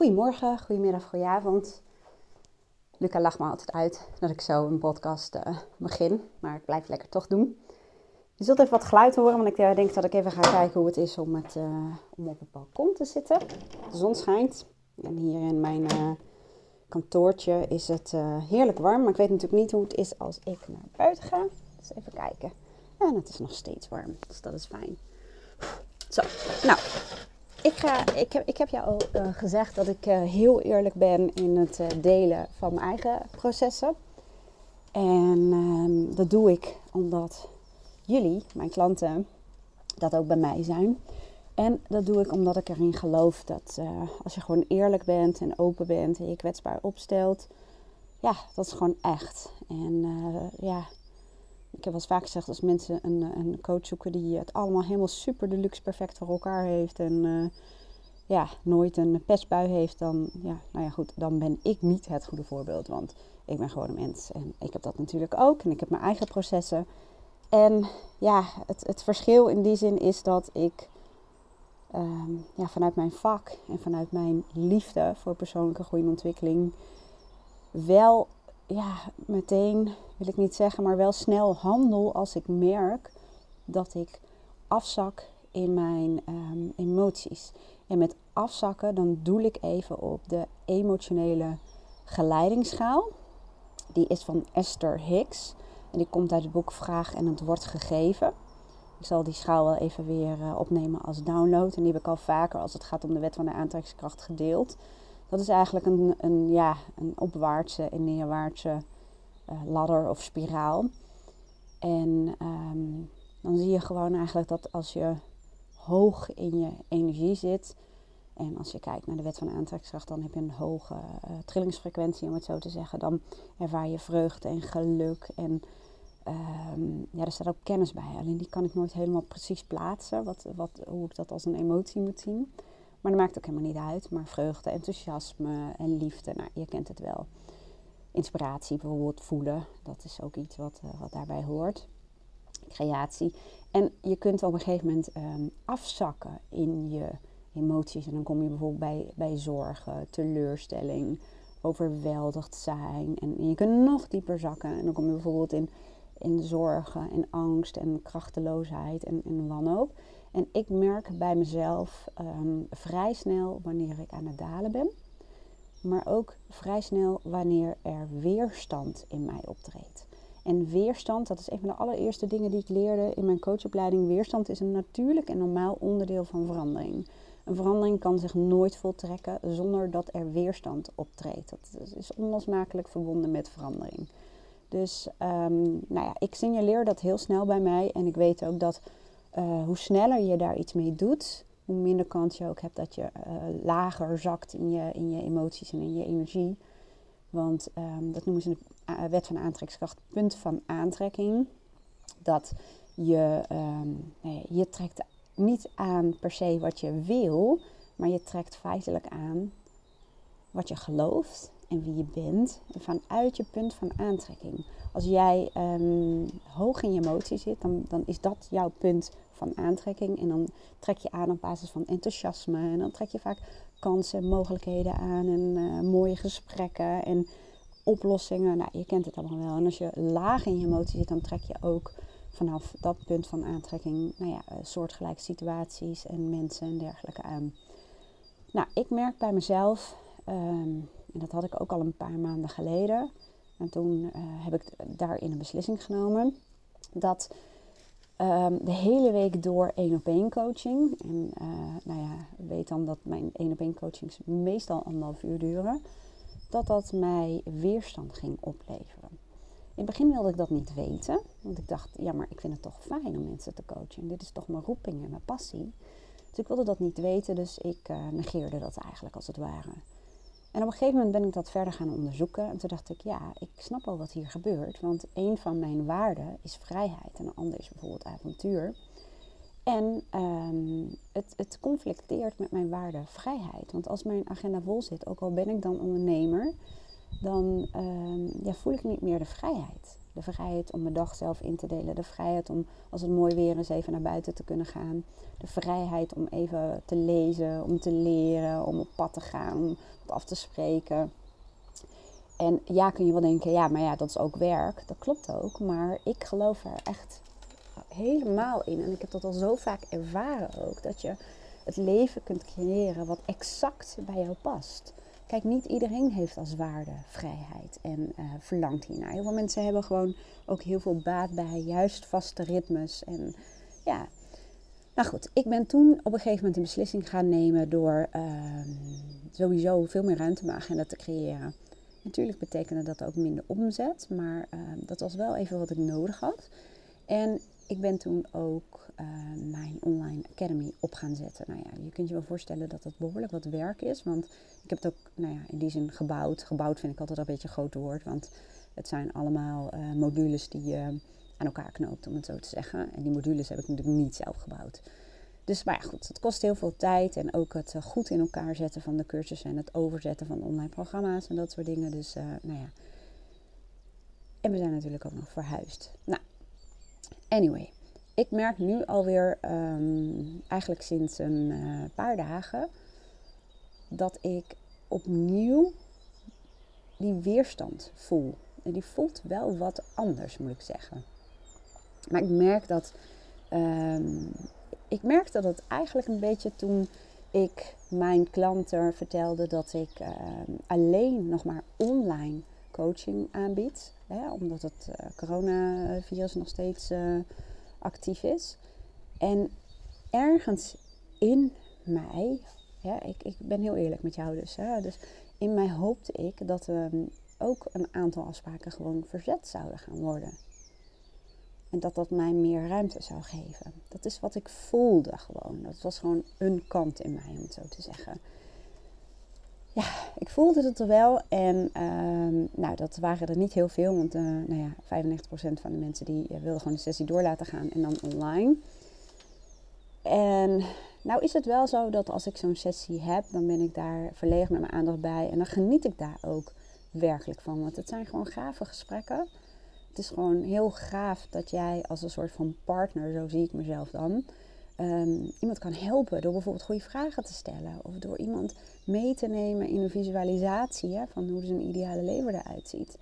Goedemorgen, goedemiddag, goedenavond. Luca lacht me altijd uit dat ik zo een podcast uh, begin, maar ik blijf lekker toch doen. Je zult even wat geluid horen, want ik uh, denk dat ik even ga kijken hoe het is om, uh, om op het balkon te zitten. De zon schijnt en hier in mijn kantoortje is het heerlijk warm, maar ik weet natuurlijk niet hoe het is als ik naar buiten ga. Dus even kijken. En het is nog steeds warm, dus dat is fijn. Zo, nou, ik, ga, ik, heb, ik heb jou al uh, gezegd dat ik uh, heel eerlijk ben in het uh, delen van mijn eigen processen. En ehm, dat doe ik omdat jullie, mijn klanten, dat ook bij mij zijn. En dat doe ik omdat ik erin geloof dat als je gewoon eerlijk bent en open bent en je kwetsbaar opstelt, ja, dat is gewoon echt. En ja, ik heb wel eens vaak gezegd, als mensen een, een coach zoeken die het allemaal helemaal super deluxe perfect voor elkaar heeft en uh, ja, nooit een pestbui heeft, dan, ja, nou ja, goed, dan ben ik niet het goede voorbeeld. Want ik ben gewoon een mens en ik heb dat natuurlijk ook en ik heb mijn eigen processen. En ja, het, het verschil in die zin is dat ik um, ja, vanuit mijn vak en vanuit mijn liefde voor persoonlijke groei en ontwikkeling wel ja, meteen, wil ik niet zeggen, maar wel snel handel als ik merk dat ik afzak in mijn um, emoties. En met afzakken, dan doe ik even op de emotionele geleidingsschaal. Die is van Esther Hicks. En die komt uit het boek Vraag en het wordt gegeven. Ik zal die schaal wel even weer uh, opnemen als download. En die heb ik al vaker als het gaat om de wet van de aantrekkingskracht gedeeld. Dat is eigenlijk een, een, ja, een opwaartse en neerwaartse uh, ladder of spiraal. En um, dan zie je gewoon eigenlijk dat als je hoog in je energie zit. En als je kijkt naar de wet van aantrekkingskracht, dan heb je een hoge uh, trillingsfrequentie, om het zo te zeggen. Dan ervaar je vreugde en geluk. En um, ja, er staat ook kennis bij. Alleen die kan ik nooit helemaal precies plaatsen, wat, wat, hoe ik dat als een emotie moet zien. Maar dat maakt ook helemaal niet uit. Maar vreugde, enthousiasme en liefde, nou, je kent het wel. Inspiratie bijvoorbeeld voelen, dat is ook iets wat, uh, wat daarbij hoort. Creatie. En je kunt op een gegeven moment um, afzakken in je emoties. En dan kom je bijvoorbeeld bij, bij zorgen, teleurstelling, overweldigd zijn. En je kunt nog dieper zakken. En dan kom je bijvoorbeeld in, in zorgen en angst en krachteloosheid en, en wanhoop. En ik merk bij mezelf um, vrij snel wanneer ik aan het dalen ben. Maar ook vrij snel wanneer er weerstand in mij optreedt. En weerstand, dat is een van de allereerste dingen die ik leerde in mijn coachopleiding. Weerstand is een natuurlijk en normaal onderdeel van verandering. Een verandering kan zich nooit voltrekken zonder dat er weerstand optreedt. Dat is onlosmakelijk verbonden met verandering. Dus um, nou ja, ik signaleer dat heel snel bij mij. En ik weet ook dat uh, hoe sneller je daar iets mee doet, hoe minder kans je ook hebt dat je uh, lager zakt in je, in je emoties en in je energie. Want um, dat noemen ze de wet van aantrekkingskracht, punt van aantrekking. Dat je, nee, je trekt niet aan per se wat je wil, maar je trekt feitelijk aan wat je gelooft en wie je bent vanuit je punt van aantrekking. Als jij um, hoog in je emotie zit, dan, dan is dat jouw punt van aantrekking. En dan trek je aan op basis van enthousiasme. En dan trek je vaak kansen, mogelijkheden aan en uh, mooie gesprekken en oplossingen. Nou, je kent het allemaal wel. En als je laag in je emotie zit, dan trek je ook vanaf dat punt van aantrekking, nou ja, soortgelijke situaties en mensen en dergelijke aan. Nou, ik merk bij mezelf, um, en dat had ik ook al een paar maanden geleden, en toen uh, heb ik daarin een beslissing genomen, dat um, de hele week door één op één coaching, en uh, nou ja, weet dan dat mijn één op één coachings meestal anderhalf uur duren, dat dat mij weerstand ging opleveren. In het begin wilde ik dat niet weten. Want ik dacht, ja, maar ik vind het toch fijn om mensen te coachen. Dit is toch mijn roeping en mijn passie. Dus ik wilde dat niet weten, dus ik uh, negeerde dat eigenlijk als het ware. En op een gegeven moment ben ik dat verder gaan onderzoeken. En toen dacht ik, ja, ik snap al wat hier gebeurt. Want een van mijn waarden is vrijheid. En een ander is bijvoorbeeld avontuur. En um, het, het conflicteert met mijn waarde vrijheid. Want als mijn agenda vol zit, ook al ben ik dan ondernemer dan um, ja, voel ik niet meer de vrijheid. De vrijheid om mijn dag zelf in te delen. De vrijheid om, als het mooi weer is, even naar buiten te kunnen gaan. De vrijheid om even te lezen, om te leren, om op pad te gaan, om wat af te spreken. En ja, kun je wel denken, ja, maar ja, dat is ook werk. Dat klopt ook. Maar ik geloof er echt helemaal in. En ik heb dat al zo vaak ervaren ook. Dat je het leven kunt creëren wat exact bij jou past. Kijk, niet iedereen heeft als waarde vrijheid en uh, verlangt hiernaar. Heel veel mensen hebben gewoon ook heel veel baat bij juist vaste ritmes. En ja, nou goed, ik ben toen op een gegeven moment een beslissing gaan nemen door uh, sowieso veel meer ruimte in mijn agenda te creëren. Natuurlijk betekende dat ook minder omzet, maar uh, dat was wel even wat ik nodig had. En ik ben toen ook uh, mijn online academy op gaan zetten. Nou ja, je kunt je wel voorstellen dat dat behoorlijk wat werk is. Want ik heb het ook nou ja, in die zin gebouwd. Gebouwd vind ik altijd een beetje een groot woord. Want het zijn allemaal uh, modules die je aan elkaar knoopt, om het zo te zeggen. En die modules heb ik natuurlijk niet zelf gebouwd. Dus maar ja, goed, het kost heel veel tijd. En ook het uh, goed in elkaar zetten van de cursussen en het overzetten van online programma's en dat soort dingen. Dus nou ja. En we zijn natuurlijk ook nog verhuisd. Nou, Anyway, ik merk nu alweer, um, eigenlijk sinds een uh, paar dagen, dat ik opnieuw die weerstand voel. En die voelt wel wat anders, moet ik zeggen. Maar ik merk dat. Um, ik merkte dat eigenlijk een beetje toen ik mijn klanten vertelde dat ik uh, alleen nog maar online coaching aanbied. Hè, omdat het uh, coronavirus nog steeds uh, actief is. En ergens in mij, ik, ik ben heel eerlijk met jou dus. Hè, dus in mij hoopte ik dat um, ook een aantal afspraken gewoon verzet zouden gaan worden. En dat dat mij meer ruimte zou geven. Dat is wat ik voelde gewoon. Dat was gewoon een kant in mij, om het zo te zeggen ja, ik voelde het er wel. En uh, nou, dat waren er niet heel veel. Want uh, nou ja, 95% van de mensen die uh, wilden gewoon de sessie door laten gaan en dan online. En nou is het wel zo dat als ik zo'n sessie heb, dan ben ik daar verlegen met mijn aandacht bij. En dan geniet ik daar ook werkelijk van. Want het zijn gewoon gave gesprekken. Het is gewoon heel gaaf dat jij als een soort van partner, zo zie ik mezelf dan, um, iemand kan helpen door bijvoorbeeld goede vragen te stellen. Of door iemand mee te nemen in een visualisatie hè, van hoe zijn ideale leven eruit ziet.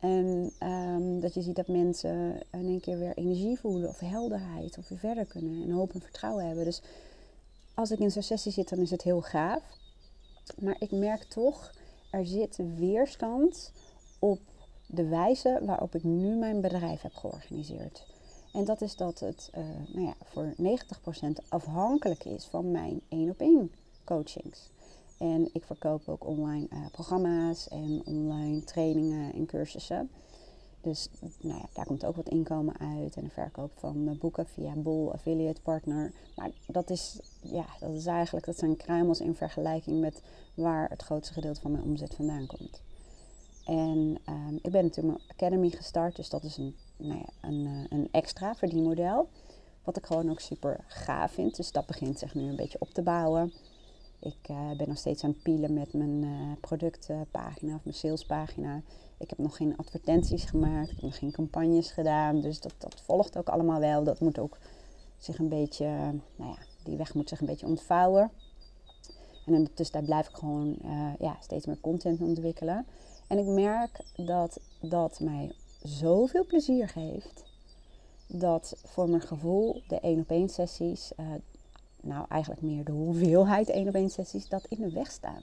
En um, dat je ziet dat mensen in één keer weer energie voelen of helderheid of weer verder kunnen en hoop en vertrouwen hebben. Dus als ik in zo'n sessie zit, dan is het heel gaaf. Maar ik merk toch, er zit weerstand op de wijze waarop ik nu mijn bedrijf heb georganiseerd. En dat is dat het uh, nou ja, voor 90% afhankelijk is van mijn één op één coachings. En ik verkoop ook online uh, programma's en online trainingen en cursussen. Dus nou ja, daar komt ook wat inkomen uit. En de verkoop van boeken via Bol Affiliate Partner. Maar dat is, ja, dat is eigenlijk, dat zijn kruimels in vergelijking met waar het grootste gedeelte van mijn omzet vandaan komt. En um, ik ben natuurlijk mijn academy gestart, dus dat is een nou ja, een, eh, een extra verdienmodel. Wat ik gewoon ook super gaaf vind. Dus dat begint zich nu een beetje op te bouwen. Ik uh, ben nog steeds aan het pielen met mijn uh, productpagina of mijn salespagina. Ik heb nog geen advertenties gemaakt. Ik heb nog geen campagnes gedaan. Dus dat, dat volgt ook allemaal wel. Dat moet ook zich een beetje, nou ja, die weg moet zich een beetje ontvouwen. En in de tussentijd blijf ik gewoon ja, steeds meer content ontwikkelen. En ik merk dat dat mij zoveel plezier geeft. Dat voor mijn gevoel de 1 op 1 sessies, uh, nou eigenlijk meer de hoeveelheid 1 op 1 sessies, dat in de weg staan.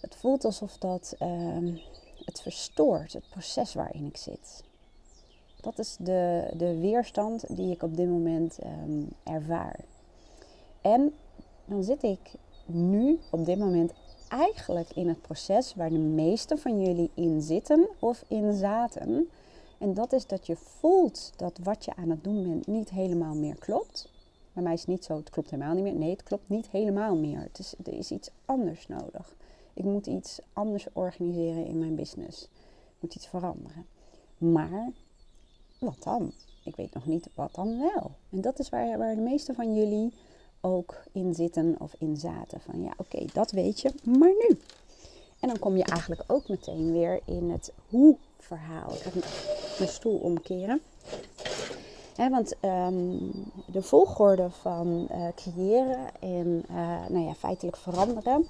Het voelt alsof dat uh, het verstoort, het proces waarin ik zit. Dat is de, de weerstand die ik op dit moment um, ervaar. En dan zit ik nu op dit moment eigenlijk in het proces waar de meeste van jullie in zitten of in zaten. En dat is dat je voelt dat wat je aan het doen bent niet helemaal meer klopt. Bij mij is het niet zo, het klopt helemaal niet meer. Nee, het klopt niet helemaal meer. Is, er is iets anders nodig. Ik moet iets anders organiseren in mijn business. Ik moet iets veranderen. Maar wat dan? Ik weet nog niet wat dan wel. En dat is waar, waar de meeste van jullie ook in zitten of in zaten. Van ja, oké, dat weet je, maar nu. En dan kom je eigenlijk ook meteen weer in het hoe verhaal. Ik ga mijn stoel omkeren. want ehm, de volgorde van uh, creëren en uh, nou ja, feitelijk veranderen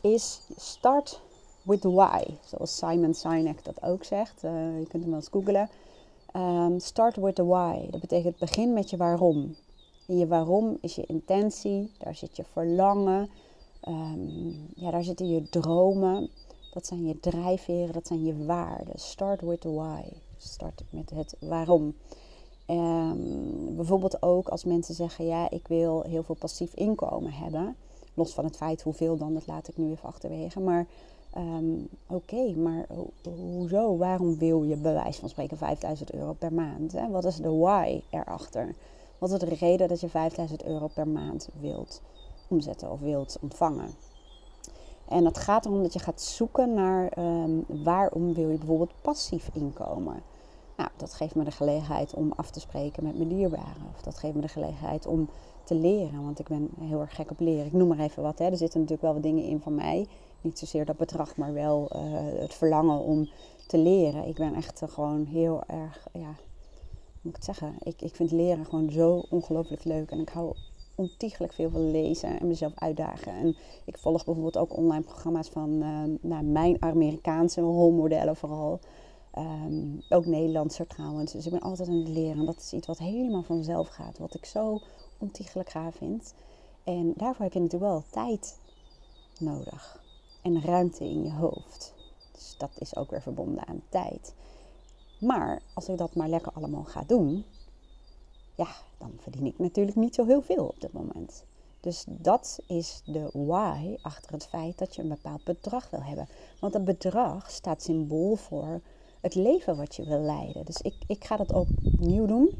is start with why. Zoals Simon Sinek dat ook zegt. Uh, je kunt hem wel eens googlen. Um, start with the why. Dat betekent begin met je waarom. Je waarom is je intentie, daar zit je verlangen, um, ja, daar zitten je dromen. Dat zijn je drijfveren, dat zijn je waarden. Start with the why. Start met het waarom. Um, bijvoorbeeld ook als mensen zeggen, ja, ik wil heel veel passief inkomen hebben. Los van het feit hoeveel dan, dat laat ik nu even achterwege. Maar um, oké, maar hoezo? Waarom wil je bij wijze van spreken 5000 euro per maand? Hè? Wat is de why erachter? Wat is de reden dat je 5000 euro per maand wilt omzetten of wilt ontvangen? En het gaat erom dat je gaat zoeken naar um, waarom wil je bijvoorbeeld passief inkomen. Nou, dat geeft me de gelegenheid om af te spreken met mijn dierbaren. Of dat geeft me de gelegenheid om te leren, want ik ben heel erg gek op leren. Ik noem maar even wat. Hè. Er zitten natuurlijk wel wat dingen in van mij. Niet zozeer dat bedrag, maar wel uh, het verlangen om te leren. Ik ben echt gewoon heel erg, ja, moet ik het zeggen? Ik, ik vind leren gewoon zo ongelooflijk leuk. En ik hou ontiegelijk veel van lezen en mezelf uitdagen. En ik volg bijvoorbeeld ook online programma's van nou, mijn Amerikaanse rolmodellen vooral. Um, ook Nederlandse trouwens. Dus ik ben altijd aan het leren. En dat is iets wat helemaal vanzelf gaat. Wat ik zo ontiegelijk gaaf vind. En daarvoor heb je natuurlijk wel tijd nodig. En ruimte in je hoofd. Dus dat is ook weer verbonden aan tijd. Maar als ik dat maar lekker allemaal ga doen, ja, dan verdien ik natuurlijk niet zo heel veel op dit moment. Dus dat is de why achter het feit dat je een bepaald bedrag wil hebben. Want een bedrag staat symbool voor het leven wat je wil leiden. Dus ik, ik ga dat opnieuw doen.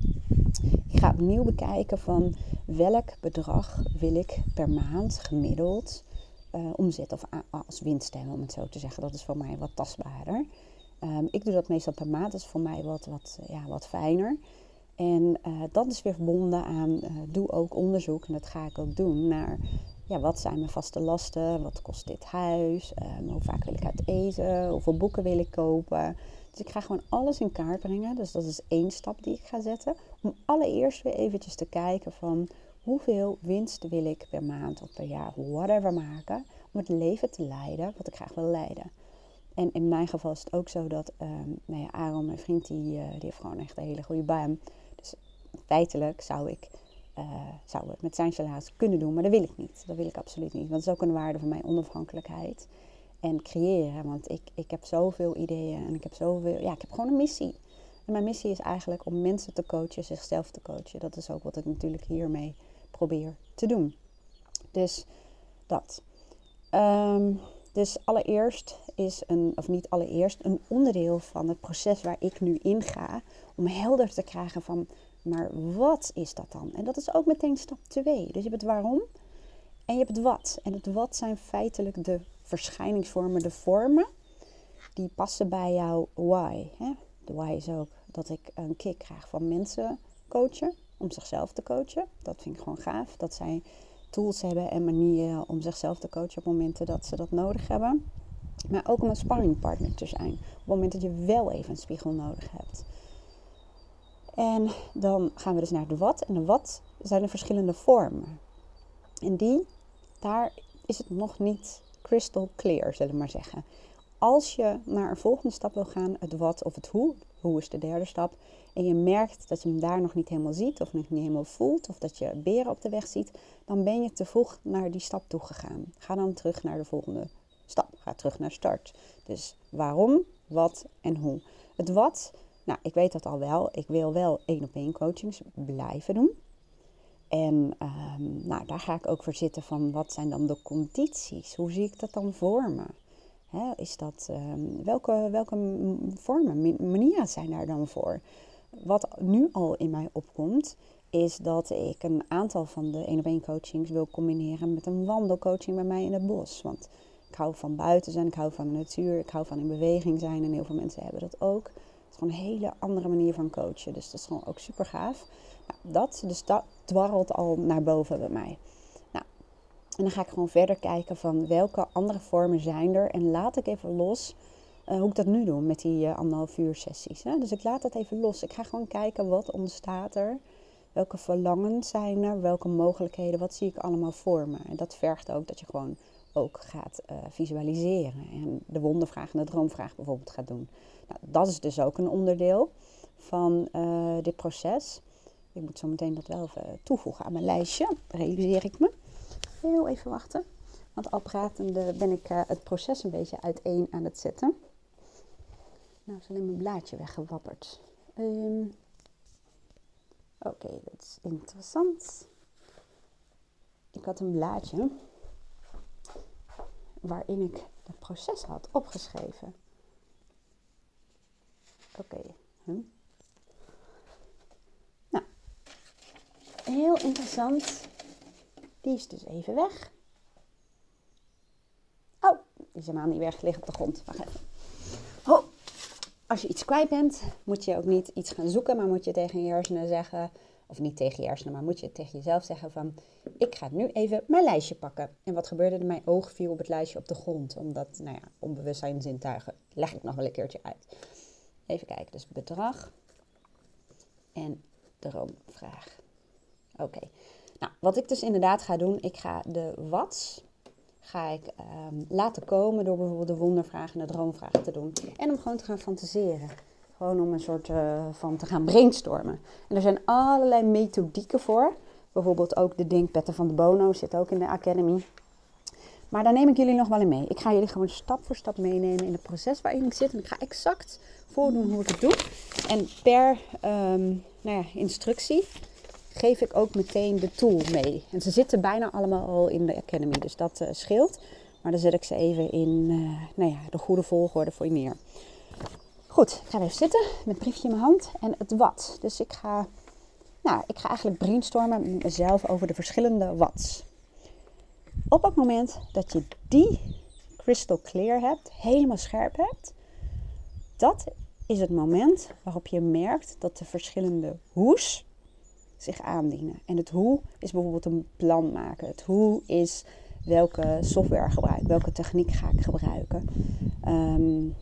Ik ga opnieuw bekijken van welk bedrag wil ik per maand gemiddeld uh, omzetten. Of als winst om het zo te zeggen. Dat is voor mij wat tastbaarder. Um, ik doe dat meestal per maand. Dat is voor mij wat, wat, ja, wat fijner. En uh, dat is weer verbonden aan, uh, doe ook onderzoek, en dat ga ik ook doen, naar ja, wat zijn mijn vaste lasten, wat kost dit huis, um, hoe vaak wil ik uit eten, hoeveel boeken wil ik kopen. Dus ik ga gewoon alles in kaart brengen. Dus dat is één stap die ik ga zetten. Om allereerst weer eventjes te kijken van hoeveel winst wil ik per maand of per jaar, whatever maken, om het leven te leiden wat ik graag wil leiden. En in mijn geval is het ook zo dat um, nou ja, Aaron, mijn vriend, die, uh, die heeft gewoon echt een hele goede baan. Dus feitelijk zou ik uh, zou het met zijn salaris kunnen doen, maar dat wil ik niet. Dat wil ik absoluut niet. Want dat is ook een waarde van mijn onafhankelijkheid en creëren. Want ik, ik heb zoveel ideeën en ik heb zoveel. Ja, ik heb gewoon een missie. En mijn missie is eigenlijk om mensen te coachen, zichzelf te coachen. Dat is ook wat ik natuurlijk hiermee probeer te doen. Dus dat. Um, dus allereerst is een, of niet allereerst, een onderdeel van het proces waar ik nu in ga. Om helder te krijgen van, maar wat is dat dan? En dat is ook meteen stap 2. Dus je hebt het waarom en je hebt het wat. En het wat zijn feitelijk de verschijningsvormen, de vormen, die passen bij jouw why. Hè? De why is ook dat ik een kick krijg van mensen coachen, om zichzelf te coachen. Dat vind ik gewoon gaaf. Dat zij tools hebben en manieren om zichzelf te coachen op momenten dat ze dat nodig hebben. Maar ook om een sparringpartner te zijn. Op het moment dat je wel even een spiegel nodig hebt. En dan gaan we dus naar de wat. En de wat zijn de verschillende vormen. En die, daar is het nog niet crystal clear, zullen we maar zeggen. Als je naar een volgende stap wil gaan, het wat of het hoe, hoe is de derde stap, en je merkt dat je hem daar nog niet helemaal ziet of nog niet helemaal voelt, of dat je beren op de weg ziet, dan ben je te vroeg naar die stap toe gegaan. Ga dan terug naar de volgende stap. Ga terug naar start. Dus waarom, wat en hoe. Het wat, nou, ik weet dat al wel. Ik wil wel één op één coachings blijven doen. En um, nou, daar ga ik ook voor zitten van wat zijn dan de condities? Hoe zie ik dat dan voor me? Is dat, um, welke, welke vormen, manieren zijn daar dan voor? Wat nu al in mij opkomt, is dat ik een aantal van de 1 op 1 coachings wil combineren met een wandelcoaching bij mij in het bos. Want ik hou van buiten zijn, ik hou van de natuur, ik hou van in beweging zijn en heel veel mensen hebben dat ook. Het is gewoon een hele andere manier van coachen, dus dat is gewoon ook super gaaf. Nou, dat, dus dat dwarrelt al naar boven bij mij. En dan ga ik gewoon verder kijken van welke andere vormen zijn er. En laat ik even los uh, hoe ik dat nu doe met die uh, anderhalf uur sessies. Hè? Dus ik laat dat even los. Ik ga gewoon kijken wat ontstaat er. Welke verlangens zijn er? Welke mogelijkheden? Wat zie ik allemaal voor me? En dat vergt ook dat je gewoon ook gaat uh, visualiseren. En de wondervraag en de droomvraag bijvoorbeeld gaat doen. Nou, dat is dus ook een onderdeel van dit proces. Ik moet zo meteen dat wel even toevoegen aan mijn lijstje. Realiseer ik me. Heel even wachten. Want al pratende ben ik het proces een beetje uiteen aan het zetten. Nou is alleen mijn blaadje weggewapperd. Um, Oké, dat is interessant. Ik had een blaadje waarin ik het proces had opgeschreven. Oké. Hm. Nou, heel interessant. Die is dus even weg. Oh, die is helemaal niet weg, ligt op de grond. Wacht even. Als je iets kwijt bent, moet je ook niet iets gaan zoeken, maar moet je tegen je hersenen zeggen, of niet tegen je hersenen, maar moet je tegen jezelf zeggen van, ik ga nu even mijn lijstje pakken. En wat gebeurde er? Mijn oog viel op het lijstje op de grond, omdat, nou ja, onbewustzijn zintuigen, leg ik nog wel een keertje uit. Even kijken, dus bedrag en droomvraag. Oké, nou wat ik dus inderdaad ga doen, ik ga de watts ga ik um, laten komen door bijvoorbeeld de wondervraag en de droomvraag te doen. En om gewoon te gaan fantaseren. Gewoon om een soort uh, van te gaan brainstormen. En er zijn allerlei methodieken voor. Bijvoorbeeld ook de denkpetten van de Bono zit ook in de Academy. Maar daar neem ik jullie nog wel in mee. Ik ga jullie gewoon stap voor stap meenemen in het proces waarin ik zit. En ik ga exact voordoen hoe ik het doe. En per um, nou ja, instructie geef ik ook meteen de tool mee. En ze zitten bijna allemaal al in de Academy, dus dat uh, scheelt. Maar dan zet ik ze even in uh, nou ja, de goede volgorde voor je neer. Goed, ik ga even zitten met het briefje in mijn hand en het wat. Dus ik ga, nou, ik ga eigenlijk brainstormen met mezelf over de verschillende wats. Op het moment dat je die crystal clear hebt, helemaal scherp hebt, dat is het moment waarop je merkt dat de verschillende hoes zich aandienen. En het hoe is bijvoorbeeld een plan maken. Het hoe is welke software gebruik, welke techniek ga ik gebruiken. Um,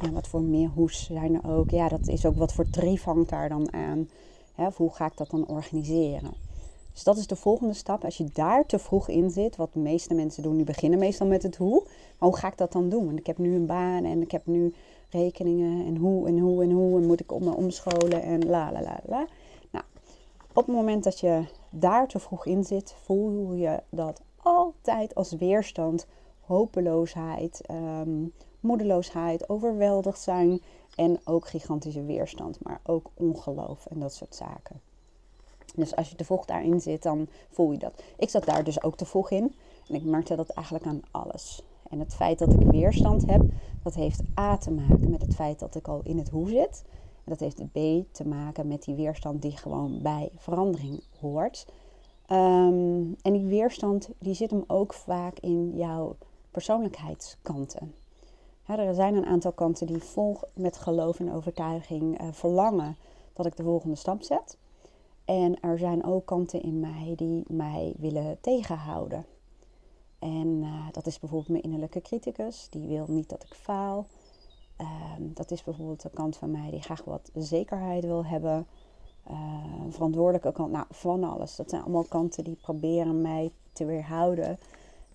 ja, wat voor meer hoes zijn er ook. Ja, dat is ook wat voor trief hangt daar dan aan. hoe ga ik dat dan organiseren? Dus dat is de volgende stap. Als je daar te vroeg in zit, wat de meeste mensen doen, die beginnen meestal met het hoe. Maar hoe ga ik dat dan doen? Want ik heb nu een baan en ik heb nu rekeningen en hoe en hoe en hoe. En moet ik om me omscholen en la la la la. Op het moment dat je daar te vroeg in zit, voel je dat altijd als weerstand, hopeloosheid, um, moedeloosheid, overweldigd zijn en ook gigantische weerstand, maar ook ongeloof en dat soort zaken. Dus als je te vroeg daarin zit, dan voel je dat. Ik zat daar dus ook te vroeg in en ik merkte dat eigenlijk aan alles. En het feit dat ik weerstand heb, dat heeft A te maken met het feit dat ik al in het hoe zit dat heeft B te maken met die weerstand die gewoon bij verandering hoort. Ehm, en die weerstand die zit hem ook vaak in jouw persoonlijkheidskanten. er zijn een aantal kanten die vol met geloof en overtuiging uh, verlangen dat ik de volgende stap zet. En er zijn ook kanten in mij die mij willen tegenhouden. En uh, dat is bijvoorbeeld mijn innerlijke criticus, die wil niet dat ik faal. Ehm, dat is bijvoorbeeld de kant van mij die graag wat zekerheid wil hebben. Uh, verantwoordelijke kant, nou van alles. Dat zijn allemaal kanten die proberen mij te weerhouden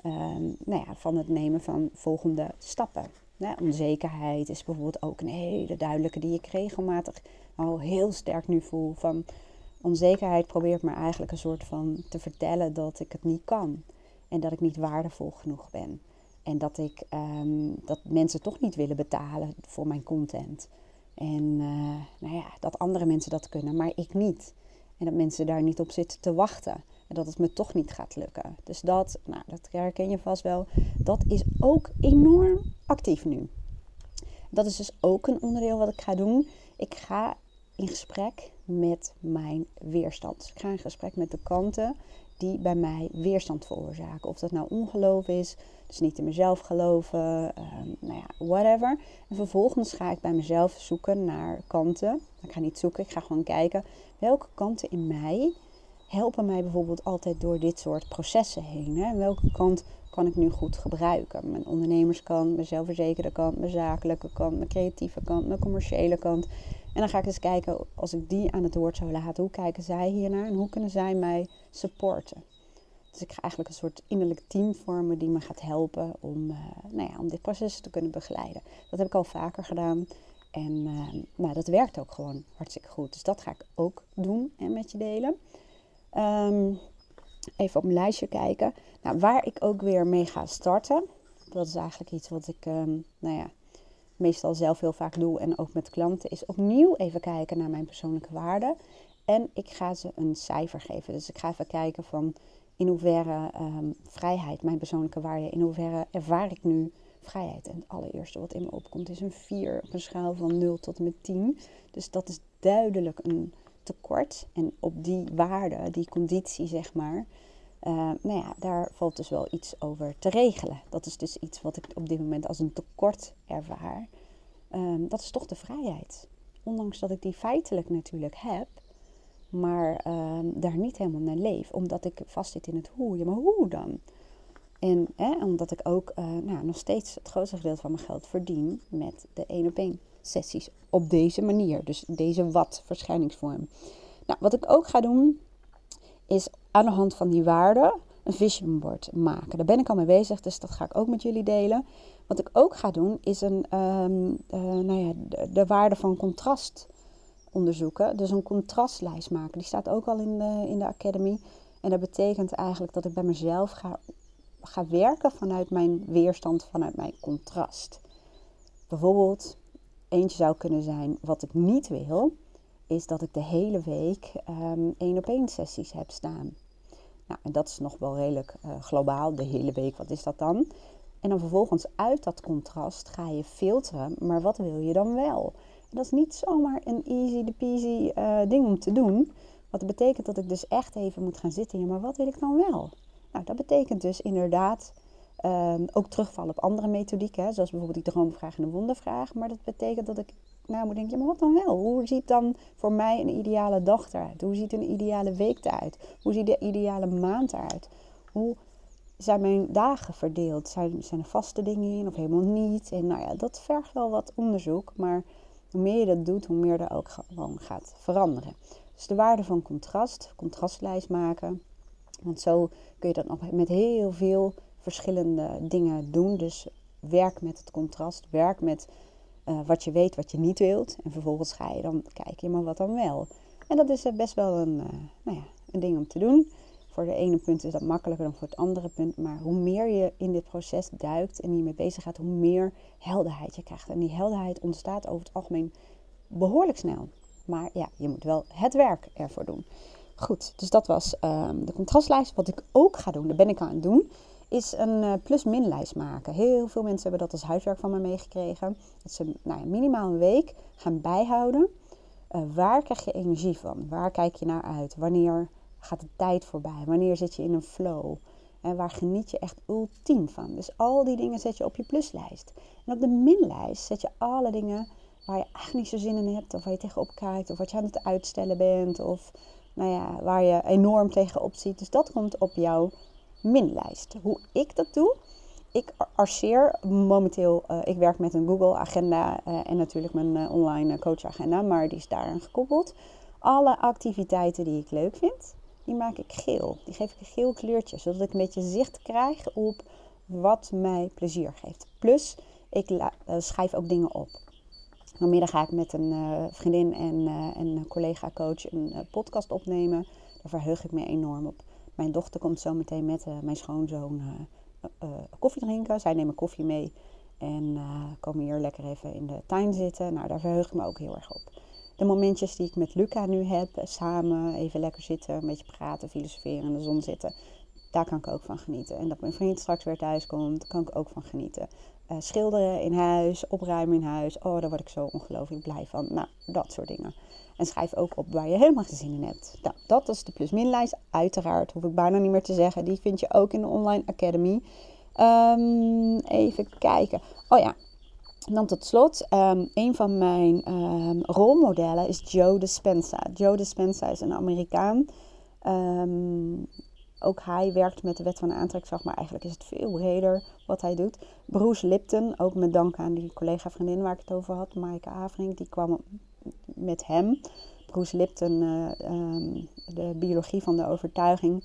ehm, nou ja, van het nemen van volgende stappen. onzekerheid is bijvoorbeeld ook een hele duidelijke die ik regelmatig al heel sterk nu voel. Van onzekerheid probeert me eigenlijk een soort van te vertellen dat ik het niet kan. En dat ik niet waardevol genoeg ben. En dat, ik, ehm, dat mensen toch niet willen betalen voor mijn content. En uh, nou ja, dat andere mensen dat kunnen, maar ik niet. En dat mensen daar niet op zitten te wachten. En dat het me toch niet gaat lukken. Dus dat, nou, dat herken je vast wel. Dat is ook enorm actief nu. Dat is dus ook een onderdeel wat ik ga doen. Ik ga in gesprek met mijn weerstand. ik ga in gesprek met de kanten die bij mij weerstand veroorzaken. Of dat nou ongeloof is, dus niet in mezelf geloven, um, nou ja, whatever. En vervolgens ga ik bij mezelf zoeken naar kanten. Ik ga niet zoeken, ik ga gewoon kijken welke kanten in mij helpen mij bijvoorbeeld altijd door dit soort processen heen. Hè? Welke kant kan ik nu goed gebruiken? Mijn ondernemerskant, mijn zelfverzekerde kant, mijn zakelijke kant, mijn creatieve kant, mijn commerciële kant. En dan ga ik eens kijken, als ik die aan het woord zou laten, hoe kijken zij hiernaar en hoe kunnen zij mij supporten? Dus ik ga eigenlijk een soort innerlijk team vormen die me gaat helpen om, uh, nou ja, om dit proces te kunnen begeleiden. Dat heb ik al vaker gedaan. En uh, nou, dat werkt ook gewoon hartstikke goed. Dus dat ga ik ook doen en met je delen. Um, even op mijn lijstje kijken. Nou, waar ik ook weer mee ga starten. Dat is eigenlijk iets wat ik, um, nou ja, meestal zelf heel vaak doe en ook met klanten. Is opnieuw even kijken naar mijn persoonlijke waarden. En ik ga ze een cijfer geven. Dus ik ga even kijken van in hoeverre um, vrijheid, mijn persoonlijke waarde, in hoeverre ervaar ik nu vrijheid. En het allereerste wat in me opkomt is een 4 op een schaal van 0 tot en met 10. Dus dat is duidelijk een tekort. En op die waarde, die conditie zeg maar, uh, nou ja, daar valt dus wel iets over te regelen. Dat is dus iets wat ik op dit moment als een tekort ervaar. Um, dat is toch de vrijheid. Ondanks dat ik die feitelijk natuurlijk heb, maar uh, daar niet helemaal naar leef. Omdat ik vastzit in het hoe. Ja, maar hoe dan? En omdat ik ook uh, nou, nog steeds het grootste gedeelte van mijn geld verdien met de één op één sessies op deze manier. Dus deze wat verschijningsvorm. Nou, wat ik ook ga doen is aan de hand van die waarden een vision board maken. Daar ben ik al mee bezig, dus dat ga ik ook met jullie delen. Wat ik ook ga doen is een, um, uh, nou ja, de, de, waarde van contrast onderzoeken. Dus een contrastlijst maken. Die staat ook al in de, in de Academy. En dat betekent eigenlijk dat ik bij mezelf ga, ga werken vanuit mijn weerstand, vanuit mijn contrast. Bijvoorbeeld, eentje zou kunnen zijn wat ik niet wil, is dat ik de hele week um, één op één sessies heb staan. Nou, en dat is nog wel redelijk uh, globaal, de hele week, wat is dat dan? En dan vervolgens uit dat contrast ga je filteren, maar wat wil je dan wel? Dat is niet zomaar een easy de peasy uh, ding om te doen. Wat betekent dat ik dus echt even moet gaan zitten. Ja, maar wat wil ik dan wel? Nou, dat betekent dus inderdaad um, ook terugvallen op andere methodieken. Zoals bijvoorbeeld die droomvraag en de wondervraag. Maar dat betekent dat ik nou moet denken, ja, maar wat dan wel? Hoe ziet dan voor mij een ideale dag eruit? Hoe ziet een ideale week eruit? Hoe ziet de ideale maand eruit? Hoe zijn mijn dagen verdeeld? Zijn, zijn er vaste dingen in of helemaal niet? En nou ja, dat vergt wel wat onderzoek. Maar hoe meer je dat doet, hoe meer er ook gewoon gaat veranderen. Dus de waarde van contrast, contrastlijst maken. Want zo kun je dat nog met heel veel verschillende dingen doen. Dus werk met het contrast, werk met uh, wat je weet, wat je niet wilt. En vervolgens ga je dan kijken, maar wat dan wel. En dat is best wel een, uh, nou ja, een ding om te doen. Voor de ene punt is dat makkelijker dan voor het andere punt. Maar hoe meer je in dit proces duikt en hiermee bezig gaat, hoe meer helderheid je krijgt. En die helderheid ontstaat over het algemeen behoorlijk snel. Maar ja, je moet wel het werk ervoor doen. Goed, dus dat was um, de contrastlijst. Wat ik ook ga doen, daar ben ik aan het doen, is een uh, plus-min lijst maken. Heel veel mensen hebben dat als huiswerk van me meegekregen. Dat ze nou, minimaal een week gaan bijhouden. Uh, waar krijg je energie van? Waar kijk je naar uit? Wanneer gaat de tijd voorbij? Wanneer zit je in een flow? En waar geniet je echt ultiem van? Dus al die dingen zet je op je pluslijst. En op de minlijst zet je alle dingen waar je eigenlijk niet zo zin in hebt. Of waar je tegenop kijkt. Of wat je aan het uitstellen bent. Of nou ja, waar je enorm tegenop ziet. Dus dat komt op jouw minlijst. Hoe ik dat doe? Ik arceer momenteel, uh, ik werk met een Google agenda uh, en natuurlijk mijn uh, online coach agenda, maar die is daaraan gekoppeld. Alle activiteiten die ik leuk vind, die maak ik geel. Die geef ik een geel kleurtje, zodat ik een beetje zicht krijg op wat mij plezier geeft. Plus, ik schrijf ook dingen op. Vanmiddag ga ik met een vriendin en een collega coach een podcast opnemen. Daar verheug ik me enorm op. Mijn dochter komt zo meteen met uh, mijn schoonzoon uh, koffie drinken. Zij nemen koffie mee en komen hier lekker even in de tuin zitten. Nou, daar verheug ik me ook heel erg op. De momentjes die ik met Luca nu heb, samen even lekker zitten, een beetje praten, filosoferen, in de zon zitten. Daar kan ik ook van genieten. En dat mijn vriend straks weer thuis komt, kan ik ook van genieten. schilderen in huis, opruimen in huis. Oh, daar word ik zo ongelooflijk blij van. Nou, dat soort dingen. En schrijf ook op waar je helemaal geen zin in hebt. Nou, dat is de plus-min-lijst. Uiteraard, hoef ik bijna niet meer te zeggen. Die vind je ook in de Online Academy. Um, even kijken. Oh ja, dan tot slot, um, een van mijn um, rolmodellen is Joe Dispenza. Joe Dispenza is een Amerikaan. Ehm, ook hij werkt met de wet van aantrekkingskracht, maar eigenlijk is het veel breder wat hij doet. Bruce Lipton, ook met dank aan die collega-vriendin waar ik het over had, Maaike Averink, die kwam met hem. Bruce Lipton, uh, de biologie van de overtuiging.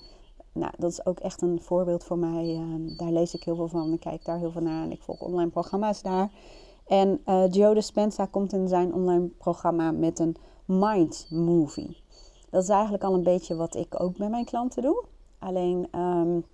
Nou, dat is ook echt een voorbeeld voor mij. Ehm, daar lees ik heel veel van. Ik kijk daar heel veel naar en ik volg online programma's daar. En uh, Joe Dispenza komt in zijn online programma met een mind movie. Dat is eigenlijk al een beetje wat ik ook met mijn klanten doe. Alleen um,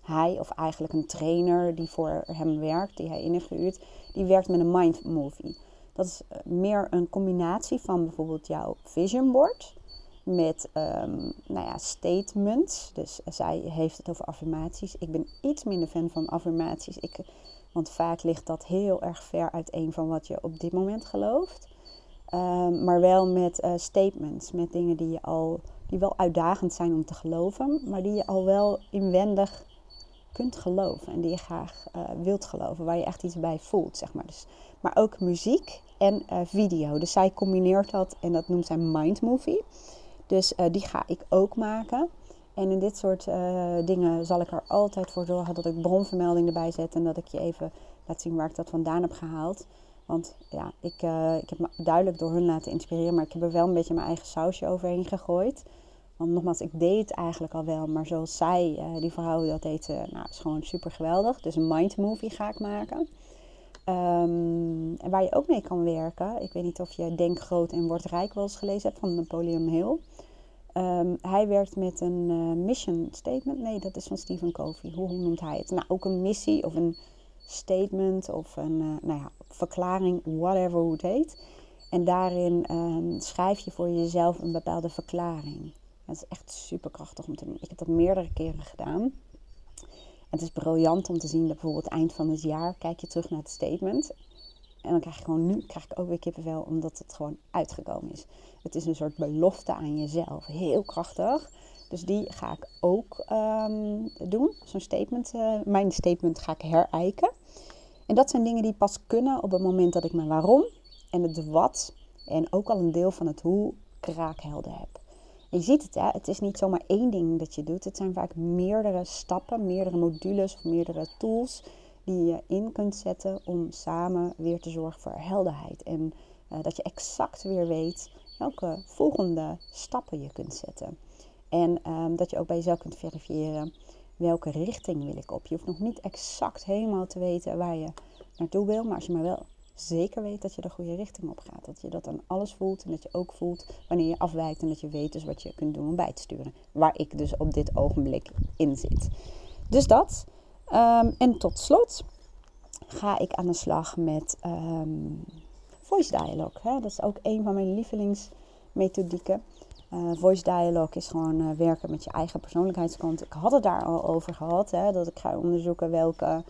hij, of eigenlijk een trainer die voor hem werkt, die hij in heeft gehuurd, die werkt met een mind movie. Dat is eh, meer een combinatie van bijvoorbeeld jouw vision board met um, nou ja, statements. Dus zij heeft het over affirmaties. Ik ben iets minder fan van affirmaties. Ik, want vaak ligt dat heel erg ver uit een van wat je op dit moment gelooft. Um, maar wel met uh, statements, met dingen die je al die wel uitdagend zijn om te geloven, maar die je al wel inwendig kunt geloven en die je graag uh, wilt geloven, waar je echt iets bij voelt, zeg maar. Dus, maar ook muziek en uh, video. Dus zij combineert dat en dat noemt zij Mind Movie. Dus uh, die ga ik ook maken. En in dit soort dingen zal ik er altijd voor zorgen dat ik bronvermelding erbij zet en dat ik je even laat zien waar ik dat vandaan heb gehaald. Want ja, ik, ik heb me duidelijk door hun laten inspireren, maar ik heb er wel een beetje mijn eigen sausje overheen gegooid. Want nogmaals, ik deed het eigenlijk al wel, maar zoals zij, uh, die vrouw, dat deed, uh, nou, is gewoon super geweldig. Dus een mind movie ga ik maken. Um, en waar je ook mee kan werken, ik weet niet of je Denk Groot en Word Rijk wel eens gelezen hebt van Napoleon Hill. Um, hij werkt met een mission statement. Nee, dat is van Stephen Covey. Hoe, noemt hij het? Nou, ook een missie of een statement of een nou ja, verklaring, whatever hoe het heet. En daarin um, schrijf je voor jezelf een bepaalde verklaring. Dat is echt super krachtig om te doen. Ik heb dat meerdere keren gedaan. En het is briljant om te zien dat bijvoorbeeld eind van het jaar kijk je terug naar het statement. En dan krijg je gewoon nu krijg ik ook weer kippenvel omdat het gewoon uitgekomen is. Het is een soort belofte aan jezelf. Heel krachtig. Dus die ga ik ook um, doen. Zo'n statement. Uh, mijn statement ga ik herijken. En dat zijn dingen die pas kunnen op het moment dat ik mijn waarom en het wat en ook al een deel van het hoe kraakhelder heb. Je ziet het, hè? het is niet zomaar één ding dat je doet. Het zijn vaak meerdere stappen, meerdere modules of meerdere tools die je in kunt zetten om samen weer te zorgen voor helderheid. En uh, dat je exact weer weet welke volgende stappen je kunt zetten. En um, dat je ook bij jezelf kunt verifiëren welke richting wil ik op. Je hoeft nog niet exact helemaal te weten waar je naartoe wil, maar als je maar wel zeker weet dat je de goede richting op gaat. Dat je dat aan alles voelt en dat je ook voelt wanneer je afwijkt en dat je weet dus wat je kunt doen om bij te sturen. Waar ik dus op dit ogenblik in zit. Dus dat. Um, en tot slot ga ik aan de slag met um, voice dialogue. Hè? Dat is ook een van mijn lievelingsmethodieken. Uh, voice dialogue is gewoon uh, werken met je eigen persoonlijkheidskant. Ik had het daar al over gehad, hè, dat ik ga onderzoeken welke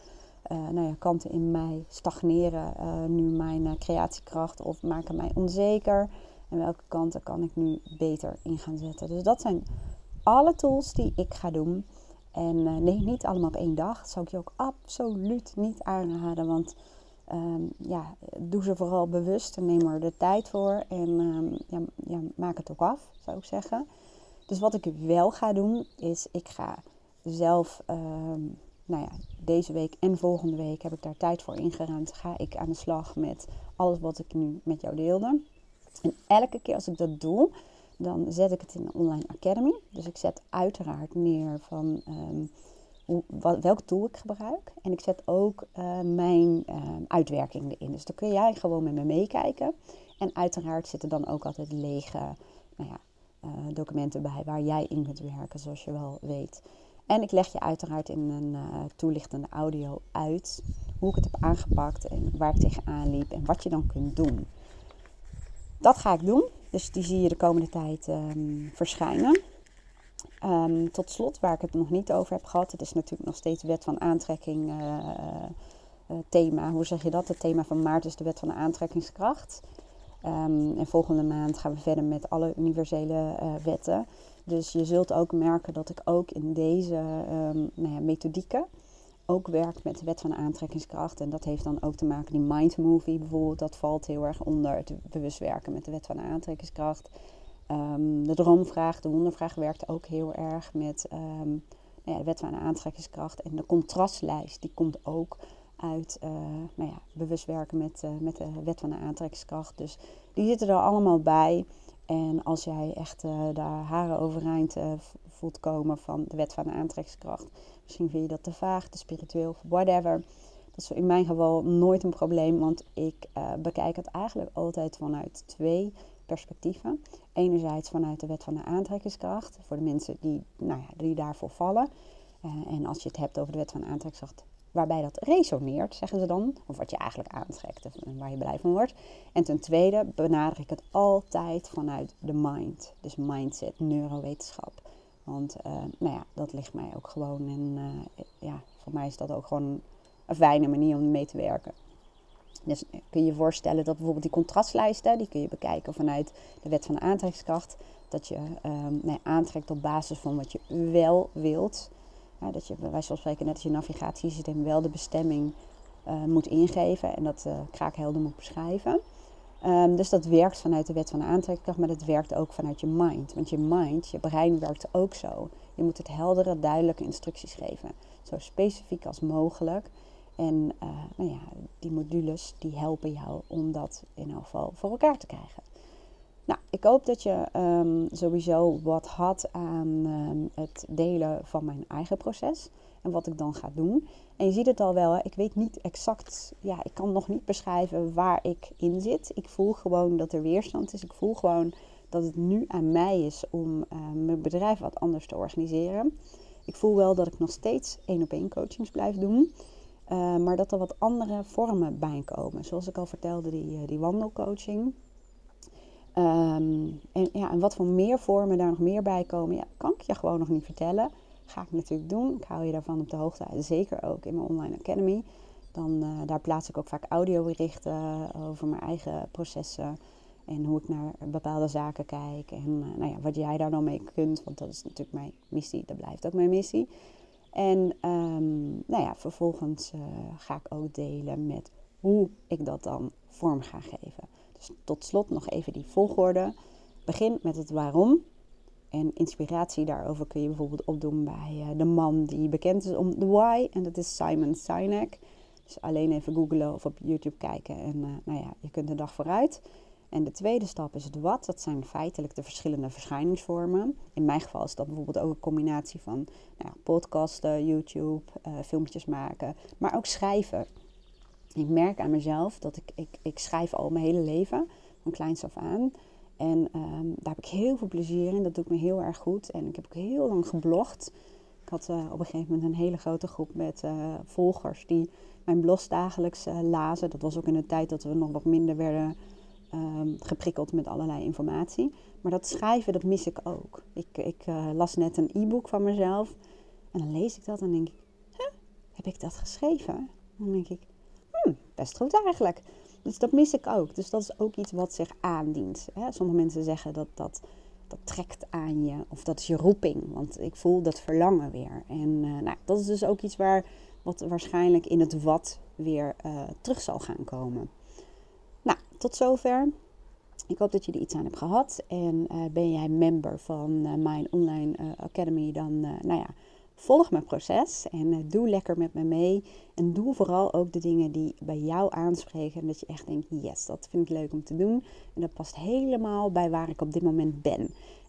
uh, nou ja, kanten in mij stagneren nu mijn creatiekracht of maken mij onzeker. En welke kanten kan ik nu beter in gaan zetten. Dus dat zijn alle tools die ik ga doen. En nee, niet allemaal op één dag. Dat zou ik je ook absoluut niet aanraden. Want um, ja, doe ze vooral bewust en neem er de tijd voor. En um, ja, ja, maak het ook af, zou ik zeggen. Dus wat ik wel ga doen, is ik ga zelf, um, nou ja, deze week en volgende week heb ik daar tijd voor ingeruimd. Ga ik aan de slag met alles wat ik nu met jou deelde. En elke keer als ik dat doe, dan zet ik het in een online academy. Dus ik zet uiteraard neer van hoe, wat, welk tool ik gebruik. En ik zet ook uh, mijn uh, uitwerking erin. Dus dan kun jij gewoon met me meekijken. En uiteraard zitten dan ook altijd lege nou ja, uh, documenten bij waar jij in kunt werken, zoals je wel weet. En ik leg je uiteraard in een toelichtende audio uit hoe ik het heb aangepakt en waar ik tegenaan liep en wat je dan kunt doen. Dat ga ik doen. Dus die zie je de komende tijd um, verschijnen. Um, tot slot, waar ik het nog niet over heb gehad, het is natuurlijk nog steeds wet van aantrekking uh, uh, thema. Hoe zeg je dat? Het thema van maart is de wet van de aantrekkingskracht. Um, en volgende maand gaan we verder met alle universele uh, wetten. Dus je zult ook merken dat ik ook in deze um, nou ja, methodieken ook werk met de wet van aantrekkingskracht. En dat heeft dan ook te maken, die mind movie bijvoorbeeld, dat valt heel erg onder het bewust werken met de wet van aantrekkingskracht. Ehm, de droomvraag, de wondervraag werkt ook heel erg met ehm, nou ja, de wet van aantrekkingskracht. En de contrastlijst, die komt ook uit uh, nou ja, bewust werken met, uh, met de wet van de aantrekkingskracht. Dus die zitten er allemaal bij. En als jij echt uh, de haren overeind voelt komen van de wet van de aantrekkingskracht, misschien vind je dat te vaag, te spiritueel of whatever. Dat is in mijn geval nooit een probleem, want ik bekijk het eigenlijk altijd vanuit twee perspectieven. Enerzijds vanuit de wet van de aantrekkingskracht, voor de mensen die, nou ja, die daarvoor vallen. en als je het hebt over de wet van de aantrekkingskracht, waarbij dat resoneert, zeggen ze dan. Of wat je eigenlijk aantrekt en waar je blij van wordt. En ten tweede benader ik het altijd vanuit de mind. Dus mindset, neurowetenschap. Want uh, nou ja, dat ligt mij ook gewoon. En uh, ja, voor mij is dat ook gewoon een fijne manier om mee te werken. Dus kun je je voorstellen dat bijvoorbeeld die contrastlijsten, die kun je bekijken vanuit de wet van de aantrekkingskracht. Dat je um, aantrekt op basis van wat je wel wilt dat je bij wijze van spreken net als je navigatiesysteem wel de bestemming uh, moet ingeven en dat uh, kraakhelder moet beschrijven. Um, dus dat werkt vanuit de wet van de aantrekkingskracht, maar dat werkt ook vanuit je mind. Want je mind, je brein werkt ook zo. Je moet het heldere, duidelijke instructies geven. Zo specifiek als mogelijk. En uh, nou ja, die modules die helpen jou om dat in elk geval voor elkaar te krijgen. Nou, ik hoop dat je um, sowieso wat had aan um, het delen van mijn eigen proces en wat ik dan ga doen. En je ziet het al wel, ik weet niet exact, ja, ik kan nog niet beschrijven waar ik in zit. Ik voel gewoon dat er weerstand is. Ik voel gewoon dat het nu aan mij is om uh, mijn bedrijf wat anders te organiseren. Ik voel wel dat ik nog steeds één op één coachings blijf doen. Uh, maar dat er wat andere vormen bij komen. Zoals ik al vertelde, die, uh, die wandelcoaching. Um, en, ja, en wat voor meer vormen daar nog meer bij komen, ja, kan ik je gewoon nog niet vertellen. Ga ik natuurlijk doen. Ik hou je daarvan op de hoogte. Zeker ook in mijn online academy. Dan, uh, daar plaats ik ook vaak audioberichten over mijn eigen processen. En hoe ik naar bepaalde zaken kijk. En uh, nou ja, wat jij daar dan mee kunt. Want dat is natuurlijk mijn missie. Dat blijft ook mijn missie. En um, nou ja, vervolgens uh, ga ik ook delen met hoe ik dat dan vorm ga geven tot slot nog even die volgorde. Begin met het waarom. En inspiratie daarover kun je bijvoorbeeld opdoen bij uh, de man die bekend is om de why. En dat is Simon Sinek. Dus alleen even googlen of op YouTube kijken. En uh, nou ja, je kunt de dag vooruit. En de tweede stap is het wat. Dat zijn feitelijk de verschillende verschijningsvormen. In mijn geval is dat bijvoorbeeld ook een combinatie van nou podcasten, YouTube, uh, filmpjes maken. Maar ook schrijven. Ik merk aan mezelf dat ik, ik, ik schrijf al mijn hele leven, van kleins af aan. En um, daar heb ik heel veel plezier in. Dat doet me heel erg goed. En ik heb ook heel lang geblogd. Ik had uh, op een gegeven moment een hele grote groep met uh, volgers die mijn blogs dagelijks uh, lazen. Dat was ook in de tijd dat we nog wat minder werden um, geprikkeld met allerlei informatie. Maar dat schrijven, dat mis ik ook. Ik, ik las net een e-book van mezelf. En dan lees ik dat en denk ik, huh, heb ik dat geschreven? Dan denk ik, best goed eigenlijk. Dus dat mis ik ook. Dus dat is ook iets wat zich aandient. Hè? Sommige mensen zeggen dat dat, dat trekt aan je. Of dat is je roeping. Want ik voel dat verlangen weer. En uh, nou, dat is dus ook iets waar, wat waarschijnlijk in het wat weer uh, terug zal gaan komen. Nou, tot zover. Ik hoop dat je er iets aan hebt gehad. En uh, ben jij member van mijn online academy, dan nou ja, volg mijn proces en uh, doe lekker met me mee. En doe vooral ook de dingen die bij jou aanspreken. En dat je echt denkt, yes, dat vind ik leuk om te doen. En dat past helemaal bij waar ik op dit moment ben.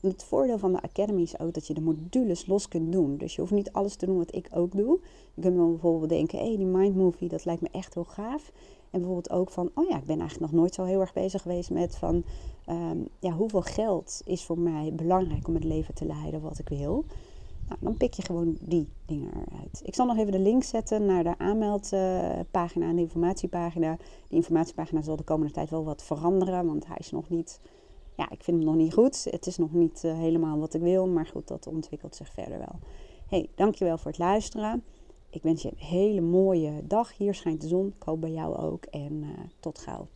En het voordeel van de Academy is ook dat je de modules los kunt doen. Dus je hoeft niet alles te doen wat ik ook doe. Je kunt bijvoorbeeld denken, hé, hey, die Mind Movie, dat lijkt me echt heel gaaf. En bijvoorbeeld ook van, oh ja, ik ben eigenlijk nog nooit zo heel erg bezig geweest met van, um, ja, hoeveel geld is voor mij belangrijk om het leven te leiden wat ik wil. Nou, dan pik je gewoon die dingen eruit. Ik zal nog even de link zetten naar de aanmeldpagina en de informatiepagina. Die informatiepagina zal de komende tijd wel wat veranderen, want hij is nog niet, ja, ik vind hem nog niet goed. Het is nog niet uh, helemaal wat ik wil, maar goed, dat ontwikkelt zich verder wel. Hey, dankjewel voor het luisteren. Ik wens je een hele mooie dag. Hier schijnt de zon. Ik hoop bij jou ook. En uh, tot gauw.